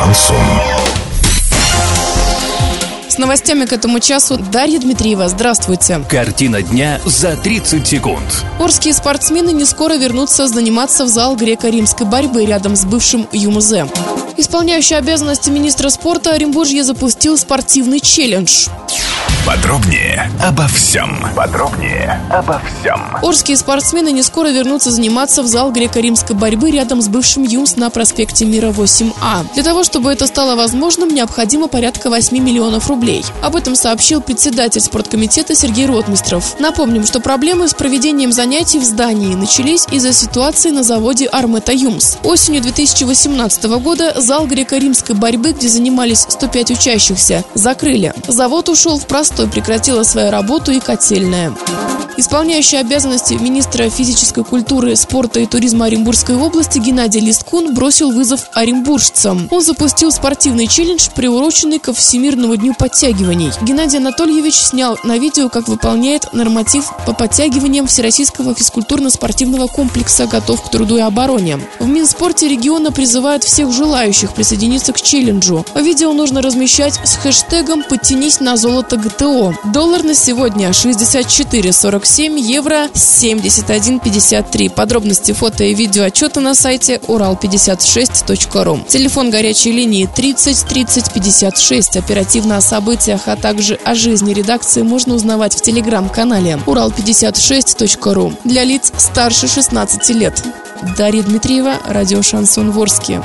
Шансон. С новостями к этому часу Дарья Дмитриева. Здравствуйте. Картина дня за 30 секунд. Орские спортсмены не скоро вернутся заниматься в зал греко-римской борьбы рядом с бывшим ЮМЗ. Исполняющий обязанности министра спорта Оренбуржье запустил спортивный челлендж. Подробнее обо всем. Подробнее обо всем. Орские спортсмены не скоро вернутся заниматься в зал греко-римской борьбы рядом с бывшим ЮМС на проспекте Мира 8А. Для того, чтобы это стало возможным, необходимо порядка 8 миллионов рублей. Об этом сообщил председатель спорткомитета Сергей Ротмистров. Напомним, что проблемы с проведением занятий в здании начались из-за ситуации на заводе Армета ЮМС. Осенью 2018 года зал греко-римской борьбы, где занимались 105 учащихся, закрыли. Завод ушел в пространство 2015 прекратила свою работу и котельная. Исполняющий обязанности министра физической культуры, спорта и туризма Оренбургской области Геннадий Листкун бросил вызов оренбуржцам. Он запустил спортивный челлендж, приуроченный ко Всемирному дню подтягиваний. Геннадий Анатольевич снял на видео, как выполняет норматив по подтягиваниям Всероссийского физкультурно-спортивного комплекса «Готов к труду и обороне». В Минспорте региона призывают всех желающих присоединиться к челленджу. Видео нужно размещать с хэштегом «Подтянись на золото ГТО». Доллар на сегодня 64,47 7 евро 71,53. Подробности фото и видео отчета на сайте урал56.ру. Телефон горячей линии 30 30 56. Оперативно о событиях, а также о жизни редакции можно узнавать в телеграм-канале урал56.ру для лиц старше 16 лет. Дарья Дмитриева, радио «Шансон Ворске».